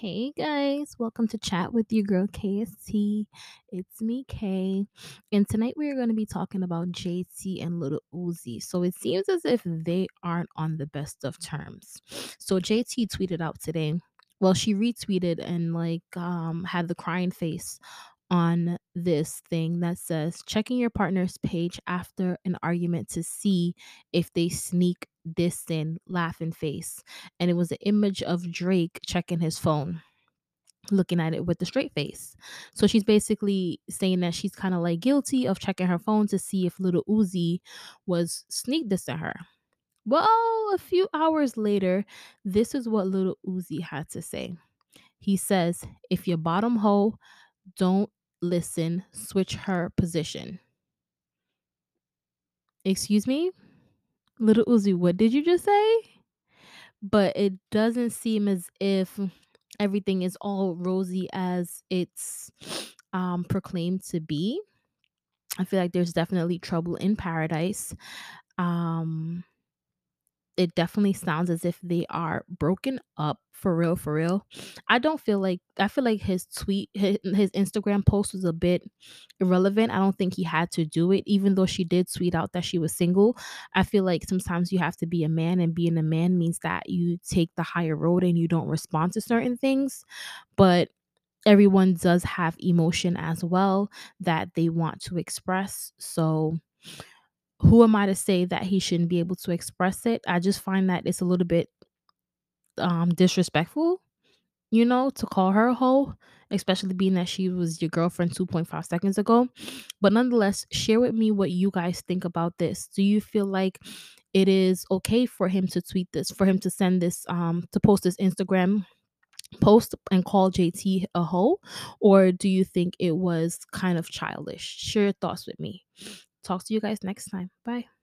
Hey guys, welcome to chat with your girl KST. It's me, Kay. And tonight we are going to be talking about JT and Lil Uzi. So it seems as if they aren't on the best of terms. So JT tweeted out today. Well, she retweeted and like um had the crying face on this thing that says checking your partner's page after an argument to see if they sneak this in laughing face and it was an image of Drake checking his phone looking at it with a straight face. So she's basically saying that she's kind of like guilty of checking her phone to see if Lil Uzi was sneak dissing her. Well, a few hours later, this is what Lil Uzi had to say. He says, if your bottom hoe don't listen, switch her position. Excuse me? Lil Uzi, what did you just say? But it doesn't seem as if everything is all rosy as it's um, proclaimed to be. I feel like there's definitely trouble in paradise. Um, it definitely sounds as if they are broken up for real for real. I don't feel like i feel like his tweet his, his instagram post was a bit irrelevant. I don't think he had to do it even though she did tweet out that she was single. I feel like sometimes you have to be a man and being a man means that you take the higher road and you don't respond to certain things but everyone does have emotion as well that they want to express so who am I to say that he shouldn't be able to express it? I just find that it's a little bit um disrespectful, you know, to call her a hoe, especially being that she was your girlfriend 2.5 seconds ago. But nonetheless, share with me what you guys think about this. Do you feel like it is okay for him to tweet this, for him to send this, um, to post this Instagram post and call JT a hoe? Or do you think it was kind of childish? Share your thoughts with me. Talk to you guys next time. Bye.